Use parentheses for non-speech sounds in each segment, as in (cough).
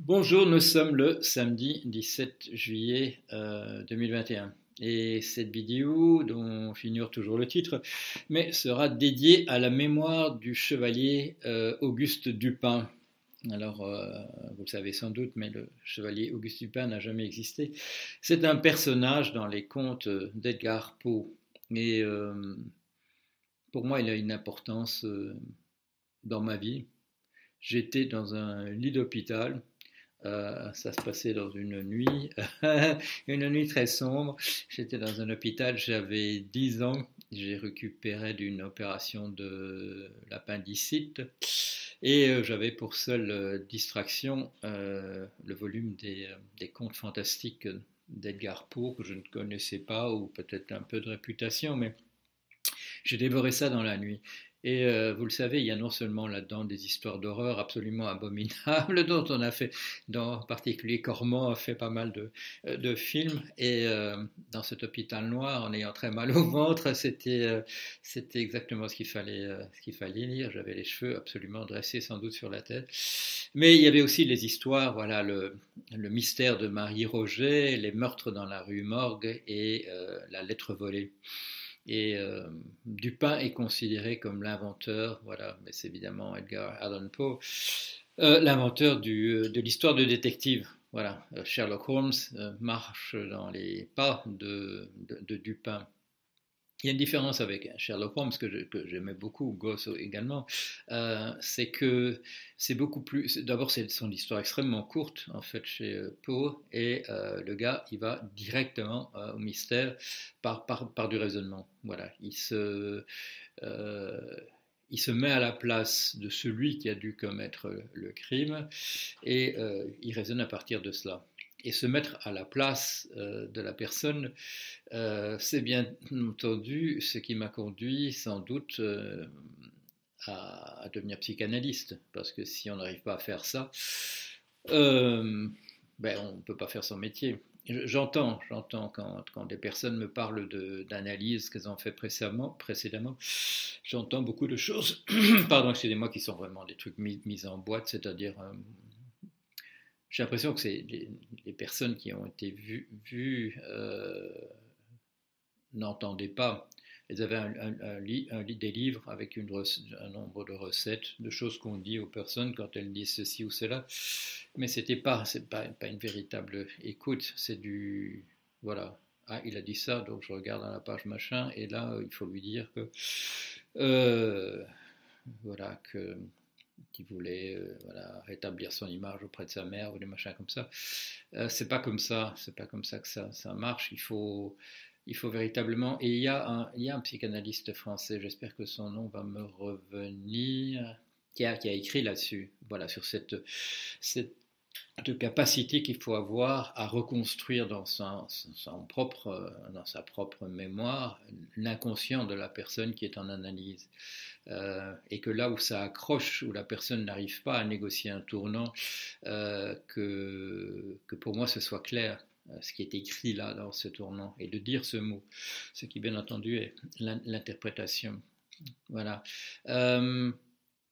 Bonjour, nous sommes le samedi 17 juillet 2021 et cette vidéo, dont j'ignore toujours le titre, mais sera dédiée à la mémoire du chevalier Auguste Dupin. Alors, vous le savez sans doute, mais le chevalier Auguste Dupin n'a jamais existé. C'est un personnage dans les contes d'Edgar Poe. Et pour moi, il a une importance dans ma vie. J'étais dans un lit d'hôpital euh, ça se passait dans une nuit, (laughs) une nuit très sombre. J'étais dans un hôpital, j'avais 10 ans. J'ai récupéré d'une opération de l'appendicite et euh, j'avais pour seule euh, distraction le volume des, des contes fantastiques d'Edgar Poe que je ne connaissais pas ou peut-être un peu de réputation, mais j'ai dévoré ça dans la nuit. Et euh, vous le savez, il y a non seulement là-dedans des histoires d'horreur absolument abominables, (laughs) dont on a fait, dans, en particulier Cormand a fait pas mal de, euh, films, et euh, dans cet hôpital noir, en ayant très mal au ventre, c'était exactement ce qu'il fallait, fallait lire. J'avais les cheveux absolument dressés sans doute sur la tête. Mais il y avait aussi les histoires, voilà, le, le mystère de Marie Roget, les meurtres dans la rue Morgue et la lettre volée. Et euh, Dupin est considéré comme l'inventeur, voilà, mais c'est évidemment Edgar Allan Poe, euh, l'inventeur euh, de l'histoire de détective. Voilà, Sherlock Holmes marche dans les pas de Dupin. Il y a une différence avec Sherlock Holmes que, j'aimais beaucoup, Goss également, euh, c'est que c'est beaucoup plus. D'abord, c'est son histoire extrêmement courte en fait chez euh, Poe et euh, le gars il va directement au mystère par, du raisonnement. Voilà, il se met à la place de celui qui a dû commettre le crime et il raisonne à partir de cela et se mettre à la place euh, de la personne, euh, c'est bien entendu ce qui m'a conduit sans doute euh, à, devenir psychanalyste, parce que si on n'arrive pas à faire ça, ben, on ne peut pas faire son métier. J'entends, j'entends quand, des personnes me parlent d'analyse qu'elles ont fait précédemment, j'entends beaucoup de choses, (coughs) pardon, excusez-moi, qui sont vraiment des trucs mis en boîte, c'est-à-dire j'ai l'impression que c'est les, personnes qui ont été vues, euh, n'entendaient pas. Elles avaient un, un, des livres avec un nombre de recettes, de choses qu'on dit aux personnes quand elles disent ceci ou cela, mais c'était pas, pas, une véritable écoute. C'est du, voilà, ah, il a dit ça, donc je regarde dans la page machin, et là, il faut lui dire que, euh, voilà, que qui voulait euh, voilà, rétablir son image auprès de sa mère ou des machins comme ça. Euh, c'est pas comme ça, c'est pas comme ça que ça, ça marche. Il faut, il faut véritablement. Et il y a un, il y a un psychanalyste français, j'espère que son nom va me revenir, qui a, qui a écrit là-dessus, voilà, sur cette, cette de capacité qu'il faut avoir à reconstruire dans, son, propre, dans sa propre mémoire l'inconscient de la personne qui est en analyse. Euh, et que là où ça accroche, où la personne n'arrive pas à négocier un tournant, euh, que, que pour moi ce soit clair euh, ce qui est écrit là dans ce tournant et de dire ce mot, ce qui bien entendu est l'interprétation. Voilà.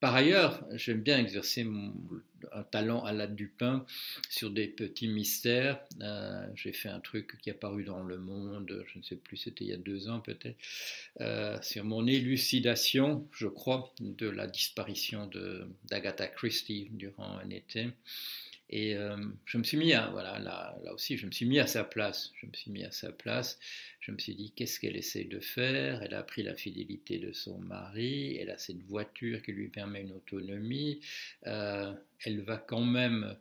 Par ailleurs, j'aime bien exercer mon, un talent à la Dupin sur des petits mystères. Euh, j'ai fait un truc qui est apparu dans Le Monde, je ne sais plus, c'était il y a deux ans peut-être, euh, sur mon élucidation, je crois, de la disparition d'Agatha Christie durant un été. Et euh, je me suis mis à, voilà, là, là, aussi, je me suis mis à sa place. Je me suis mis à sa place. Je me suis dit, qu'est-ce qu'elle essaie de faire? Elle a pris la fidélité de son mari. Elle a cette voiture qui lui permet une autonomie. Euh, elle va quand même.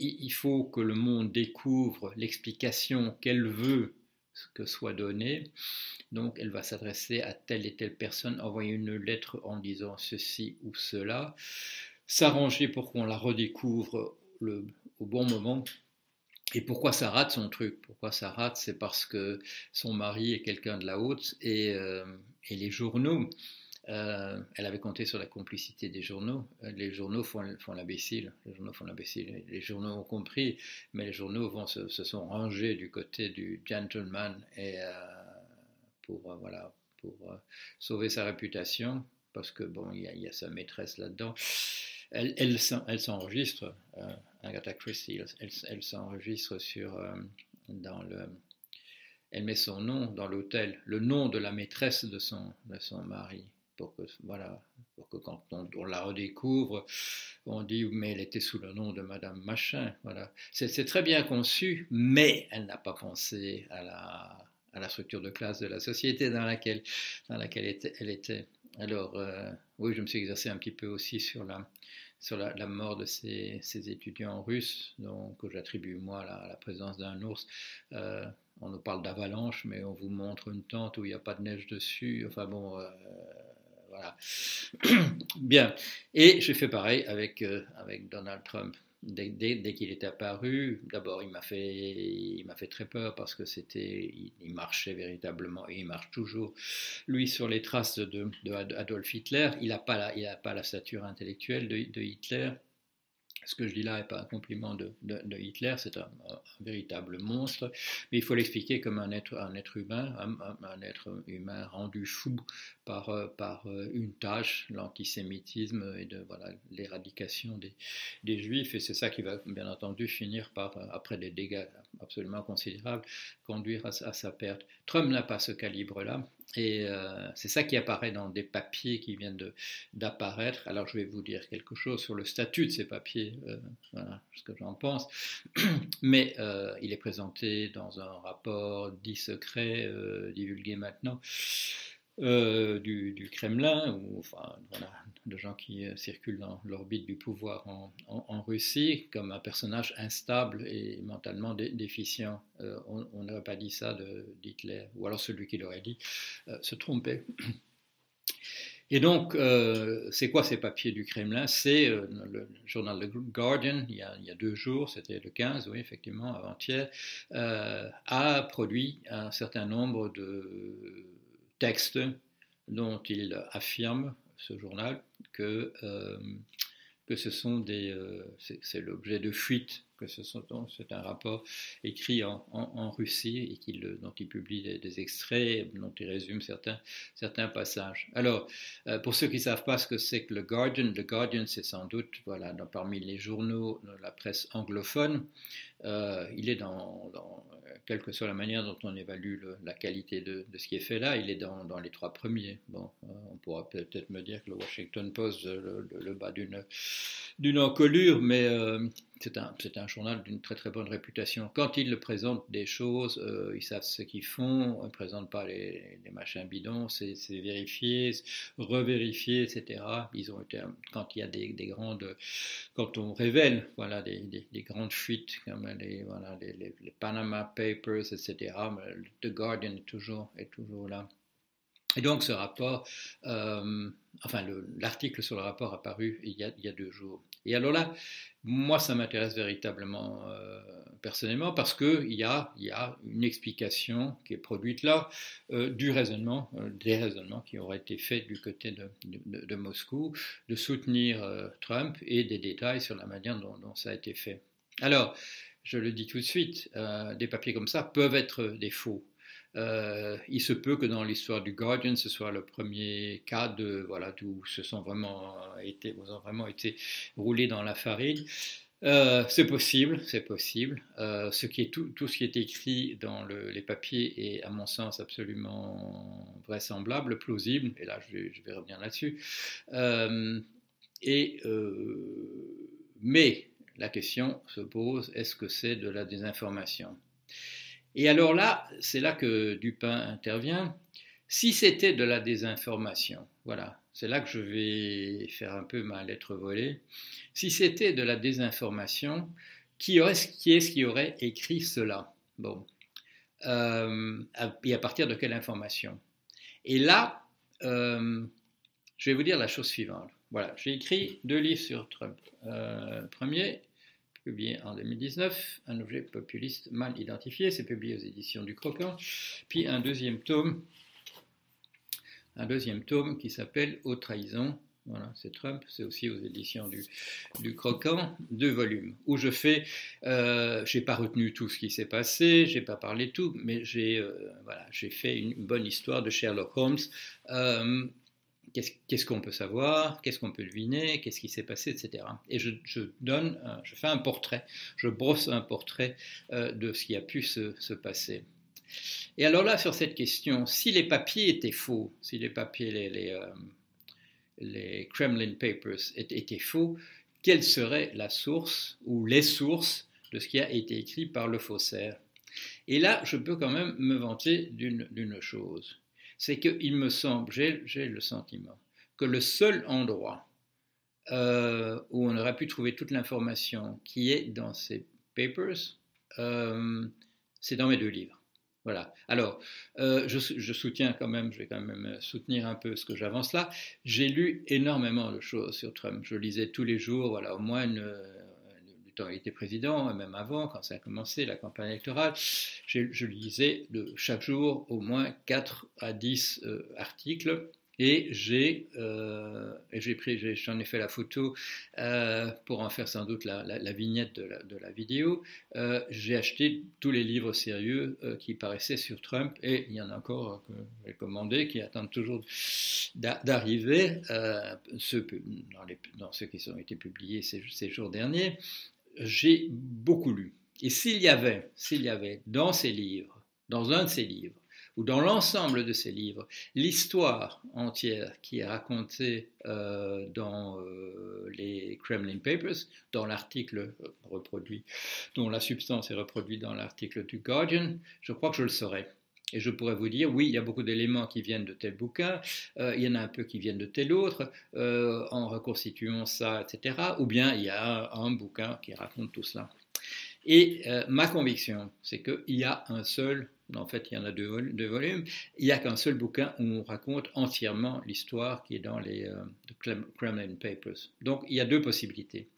Il faut que le monde découvre l'explication qu'elle veut que soit donnée. Donc, elle va s'adresser à telle et telle personne, envoyer une lettre en disant ceci ou cela, s'arranger pour qu'on la redécouvre au bon moment. Et pourquoi ça rate son truc? Pourquoi ça rate? C'est parce que son mari est quelqu'un de la haute et, euh, les journaux, euh, elle avait compté sur la complicité des journaux. Les journaux font, font l'imbécile. Les journaux font l'imbécile. Les journaux ont compris, mais les journaux vont, se, sont rangés du côté du gentleman et euh, pour voilà pour sauver sa réputation parce que bon il y, a sa maîtresse là-dedans. Elle, s'enregistre Agatha Christie, elle, s'enregistre sur, dans le, elle met son nom dans l'hôtel, le nom de la maîtresse de son, de son mari, pour que, voilà, pour que quand on, la redécouvre, on dit mais elle était sous le nom de Madame Machin. Voilà, c'est très bien conçu, mais elle n'a pas pensé à la, à la structure de classe de la société dans laquelle, dans laquelle elle était. Alors, euh, oui, je me suis exercé un petit peu aussi sur la, sur la, mort de ces, ces, étudiants russes, donc que j'attribue moi à la, présence d'un ours. Euh, on nous parle d'avalanche, mais on vous montre une tente où il n'y a pas de neige dessus. Enfin bon, euh, voilà. (coughs) Bien. Et j'ai fait pareil avec, avec Donald Trump dès, qu'il est apparu, d'abord il m'a fait, il m'a fait très peur parce que c'était, il, marchait véritablement et il marche toujours. Lui sur les traces de, Adolf Hitler, il n'a pas la, il pas la stature intellectuelle de Hitler ce que je dis là n'est pas un compliment de, Hitler, c'est un, véritable monstre, mais il faut l'expliquer comme un être, humain, un, être humain rendu fou par, euh, par euh, une tâche, l'antisémitisme et de voilà l'éradication des, des, juifs, et c'est ça qui va bien entendu finir par, euh, après des dégâts absolument considérables, conduire à sa perte. Trump n'a pas ce calibre-là, et euh, c'est ça qui apparaît dans des papiers qui viennent d'apparaître. Alors je vais vous dire quelque chose sur le statut de ces papiers, euh, voilà ce que j'en pense. (clears throat) Mais euh, il est présenté dans un rapport dit secret, divulgué maintenant, euh, du, Kremlin, ou enfin, de gens qui euh, circulent dans l'orbite du pouvoir en, Russie, comme un personnage instable et mentalement déficient. Euh, on n'aurait pas dit ça d'Hitler, ou alors celui qui l'aurait dit se trompait. (clears throat) Et donc, c'est quoi ces papiers du Kremlin? C'est le journal The Guardian, il y a deux jours, c'était le 15, oui, effectivement, avant-hier, a produit un certain nombre de texte dont il affirme, ce journal, que, euh, ce sont des. Euh, c'est l'objet de fuite, que c'est un rapport écrit en, en, Russie et qu'il dont il publie des, extraits, dont il résume certains, certains passages. Alors, euh, pour ceux qui ne savent pas ce que c'est que le Guardian, le Guardian, c'est sans doute, voilà, parmi les journaux de la presse anglophone, il est dans, dans quelle que soit la manière dont on évalue la qualité de, ce qui est fait là, il est dans, les trois premiers. Bon, euh, on pourra peut-être me dire que le Washington Post le, le, bas d'une encolure, mais euh, c'est un, journal d'une très très bonne réputation. Quand ils présentent des choses, euh, ils savent ce qu'ils font, ils ne présentent pas les, machins bidons, c'est vérifié, revérifié, etc. Ils ont été, quand il y a des, des grandes, quand on révèle voilà, des, des, grandes fuites comme les, voilà, les, Panama Papers, etc., The Guardian est toujours, est toujours là. Et donc ce rapport, euh, enfin l'article sur le rapport a paru il il y a deux jours. Et alors là, moi, ça m'intéresse véritablement euh, personnellement parce qu'il y a, y a une explication qui est produite là euh, du raisonnement, euh, des raisonnements qui auraient été faits du côté de, Moscou, de soutenir Trump et des détails sur la manière dont, dont, ça a été fait. Alors, je le dis tout de suite, des papiers comme ça peuvent être des faux. Euh, il se peut que dans l'histoire du Guardian, ce soit le premier cas de voilà où se sont vraiment été, ont vraiment été roulés dans la farine. Euh, c'est possible, c'est possible. Euh, ce qui est tout, tout, ce qui est écrit dans les papiers est, à mon sens, absolument vraisemblable, plausible. Et là, je je vais revenir là-dessus. et mais la question se pose est-ce que c'est de la désinformation? Et alors là, c'est là que Dupin intervient. Si c'était de la désinformation, voilà, c'est là que je vais faire un peu ma lettre volée. Si c'était de la désinformation, qui, est-ce qui aurait écrit cela? Bon. Euh, et à partir de quelle information? Et là, euh, je vais vous dire la chose suivante. Voilà, j'ai écrit deux livres sur Trump. Euh, premier, publié en 2019, Un objet populiste mal identifié, c'est publié aux éditions du Croquant, puis un deuxième tome, un deuxième tome qui s'appelle Aux trahisons, voilà, c'est Trump, c'est aussi aux éditions du, Croquant, deux volumes, où je fais, euh, j'ai pas retenu tout ce qui s'est passé, j'ai pas parlé tout, mais j'ai euh, voilà, fait une bonne histoire de Sherlock Holmes, euh, qu'est-ce qu'on peut savoir, qu'est-ce qu'on peut deviner, qu'est-ce qui s'est passé, etc. Et je, donne, je fais un portrait, je brosse un portrait euh, de ce qui a pu se, passer. Et alors là, sur cette question, si les papiers étaient faux, si les papiers, les, les, euh, les Kremlin Papers étaient faux, quelle serait la source ou les sources de ce qui a été écrit par le faussaire? Et là, je peux quand même me vanter d'une chose c'est qu'il me semble, j'ai le sentiment, que le seul endroit euh, où on aurait pu trouver toute l'information qui est dans ces papers, euh, c'est dans mes deux livres. Voilà. Alors, euh, je, je, soutiens quand même, je vais quand même soutenir un peu ce que j'avance là. J'ai lu énormément de choses sur Trump. Je lisais tous les jours, voilà, au moins une, il était président, même avant, quand ça a commencé, la campagne électorale, je lisais de, chaque jour au moins 4 à 10 euh, articles. Et j'ai euh, pris, j'en ai, fait la photo euh, pour en faire sans doute la, vignette de la, vidéo. j'ai acheté tous les livres sérieux qui paraissaient sur Trump et il y en a encore que j'ai commandé qui attendent toujours d'arriver, dans, ceux qui ont été publiés ces jours derniers j'ai beaucoup lu. Et s'il y avait, s'il y avait dans ces livres, dans un de ces livres, ou dans l'ensemble de ces livres, l'histoire entière qui est racontée euh, dans euh, les Kremlin Papers, dans l'article reproduit, dont la substance est reproduite dans l'article du Guardian, je crois que je le saurais. Et je pourrais vous dire, oui, il y a beaucoup d'éléments qui viennent de tel bouquin, euh, il y en a un peu qui viennent de tel autre, euh, en reconstituant ça, etc. Ou bien il y a un, bouquin qui raconte tout cela. Et euh, ma conviction, c'est qu'il y a un seul, en fait il y en a deux, volumes, il n'y a qu'un seul bouquin où on raconte entièrement l'histoire qui est dans les Kremlin Papers. Donc il y a deux possibilités.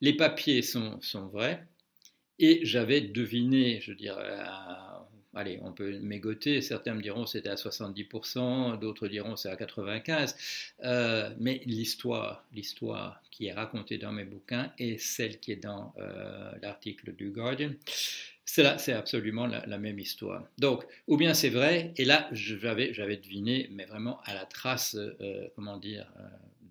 Les papiers sont, sont vrais, et j'avais deviné, je dirais, allez, on peut mégoter, certains me diront c'était à 70%, d'autres diront c'est à 95%, euh, mais l'histoire, l'histoire qui est racontée dans mes bouquins et celle qui est dans euh, l'article du Guardian, c'est absolument la, même histoire. Donc, ou bien c'est vrai, et là j'avais, deviné, mais vraiment à la trace, euh, comment dire,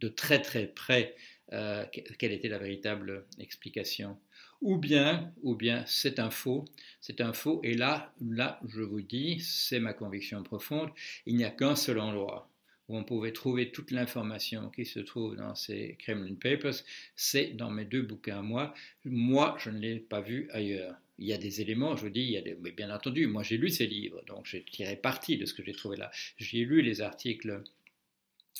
de très très près, quelle était la véritable explication? Ou bien, ou bien c'est un faux, c'est un faux, et là, là, je vous dis, c'est ma conviction profonde, il n'y a qu'un seul endroit où on pouvait trouver toute l'information qui se trouve dans ces Kremlin Papers, c'est dans mes deux bouquins moi. Moi, je ne l'ai pas vu ailleurs. Il y a des éléments, je vous dis, il y a des, mais bien entendu, moi j'ai lu ces livres, donc j'ai tiré parti de ce que j'ai trouvé là. J'ai lu les articles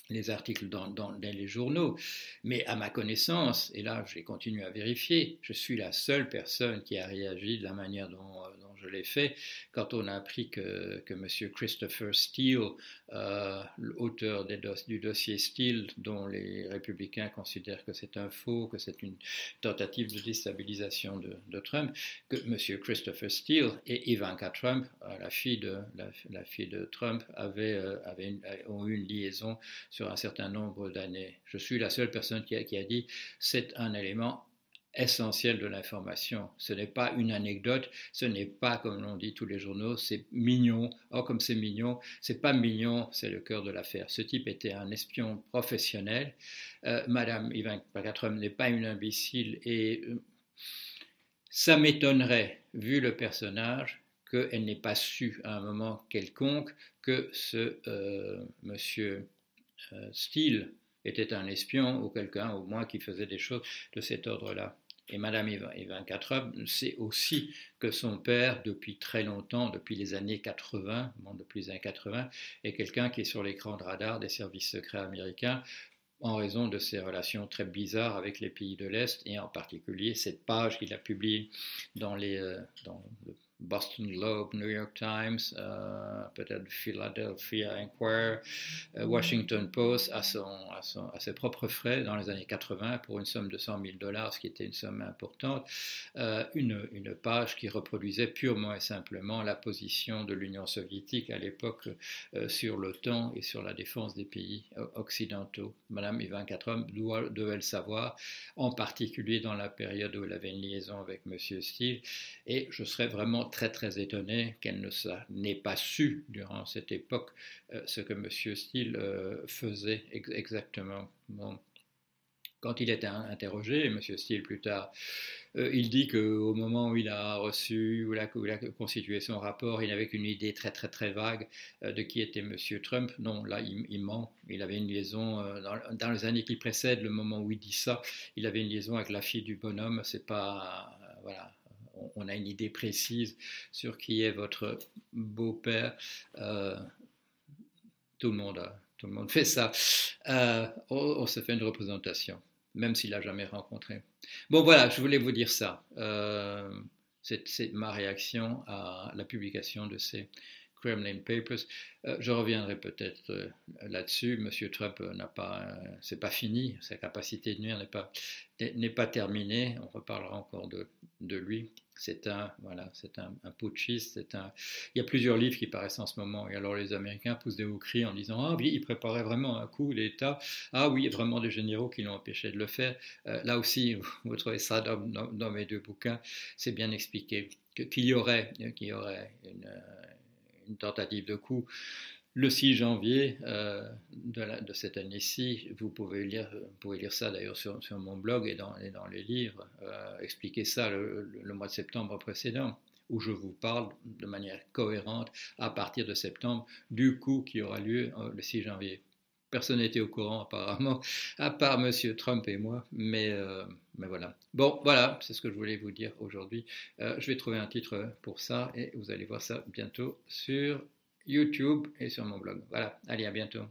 les articles dans, les journaux, mais à ma connaissance, et là j'ai continué à vérifier, je suis la seule personne qui a réagi de la manière dont, euh, l'ai fait quand on a appris que, que M. Christopher Steele, euh, l'auteur du dossier Steele, dont les républicains considèrent que c'est un faux, que c'est une tentative de déstabilisation de, Trump, que M. Christopher Steele et Ivanka Trump, euh, la fille de, la, fille de Trump, avaient, ont eu une liaison sur un certain nombre d'années. Je suis la seule personne qui a, qui a dit c'est un élément essentiel de l'information. Ce n'est pas une anecdote, ce n'est pas, comme l'on dit tous les journaux, c'est mignon. Or, comme c'est mignon, c'est pas mignon, c'est le cœur de l'affaire. Ce type était un espion professionnel. Euh, Madame Ivan Trump n'est pas une imbécile et euh, ça m'étonnerait, vu le personnage, qu'elle n'ait pas su à un moment quelconque que ce euh, monsieur Steele était un espion ou quelqu'un au moins qui faisait des choses de cet ordre-là. Et Madame Ivanka Trump sait aussi que son père, depuis très longtemps, depuis les années 80, bon, depuis les années 80, est quelqu'un qui est sur l'écran de radar des services secrets américains en raison de ses relations très bizarres avec les pays de l'Est et en particulier cette page qu'il a publiée dans, les, euh, dans le Boston Globe, New York Times, euh, peut-être Philadelphia Inquirer, euh, Washington Post à, son, à, ses propres frais dans les années 80 pour une somme de 100 000 dollars, ce qui était une somme importante, euh, une, une, page qui reproduisait purement et simplement la position de l'Union soviétique à l'époque sur l'OTAN et sur la défense des pays occidentaux. Madame Ivanka Trump devait le savoir, en particulier dans la période où elle avait une liaison avec Monsieur Steele, et je serais vraiment très très étonné qu'elle n'ait pas su durant cette époque ce que M. Steele faisait exactement. Quand il était interrogé, M. Steele plus tard, euh, il dit qu'au moment où il a reçu, ou où il a constitué son rapport, il n'avait qu'une idée très très très vague euh, de qui était M. Trump. Non, là, il, ment. Il avait une liaison, euh, dans, les années qui précèdent le moment où il dit ça, il avait une liaison avec la fille du bonhomme. C'est pas. voilà on a une idée précise sur qui est votre beau-père. tout, le monde tout le monde (laughs) fait ça. on, se fait une représentation même s'il l'a jamais rencontré. Bon voilà, je voulais vous dire ça. Euh, c'est ma réaction à la publication de ces Kremlin Papers. Euh, je reviendrai peut-être euh, là-dessus. Monsieur Trump n'a pas, c'est pas fini. Sa capacité de nuire n'est pas n'est pas terminée. On reparlera encore de, de lui c'est un, voilà, c'est un, putschiste. C'est un... Il y a plusieurs livres qui paraissent en ce moment. Et alors les Américains poussent des hauts cris en disant Ah oui, il préparait vraiment un coup d'État. Ah oui, vraiment des généraux qui l'ont empêché de le faire. Euh, là aussi, (laughs) vous trouvez ça dans, mes deux bouquins. C'est bien expliqué qu'il y aurait, qu'il y aurait une, une tentative de coup le 6 janvier euh, de, cette année-ci, vous pouvez lire, pouvez lire ça d'ailleurs sur, mon blog et dans, dans les livres, euh, expliquer ça le, mois de septembre précédent, où je vous parle de manière cohérente à partir de septembre du coup qui aura lieu euh, le 6 janvier. Personne n'était au courant apparemment, à part M. Trump et moi, mais, mais voilà. Bon, voilà, c'est ce que je voulais vous dire aujourd'hui. je vais trouver un titre pour ça et vous allez voir ça bientôt sur YouTube et sur mon blog. Voilà, allez, à bientôt.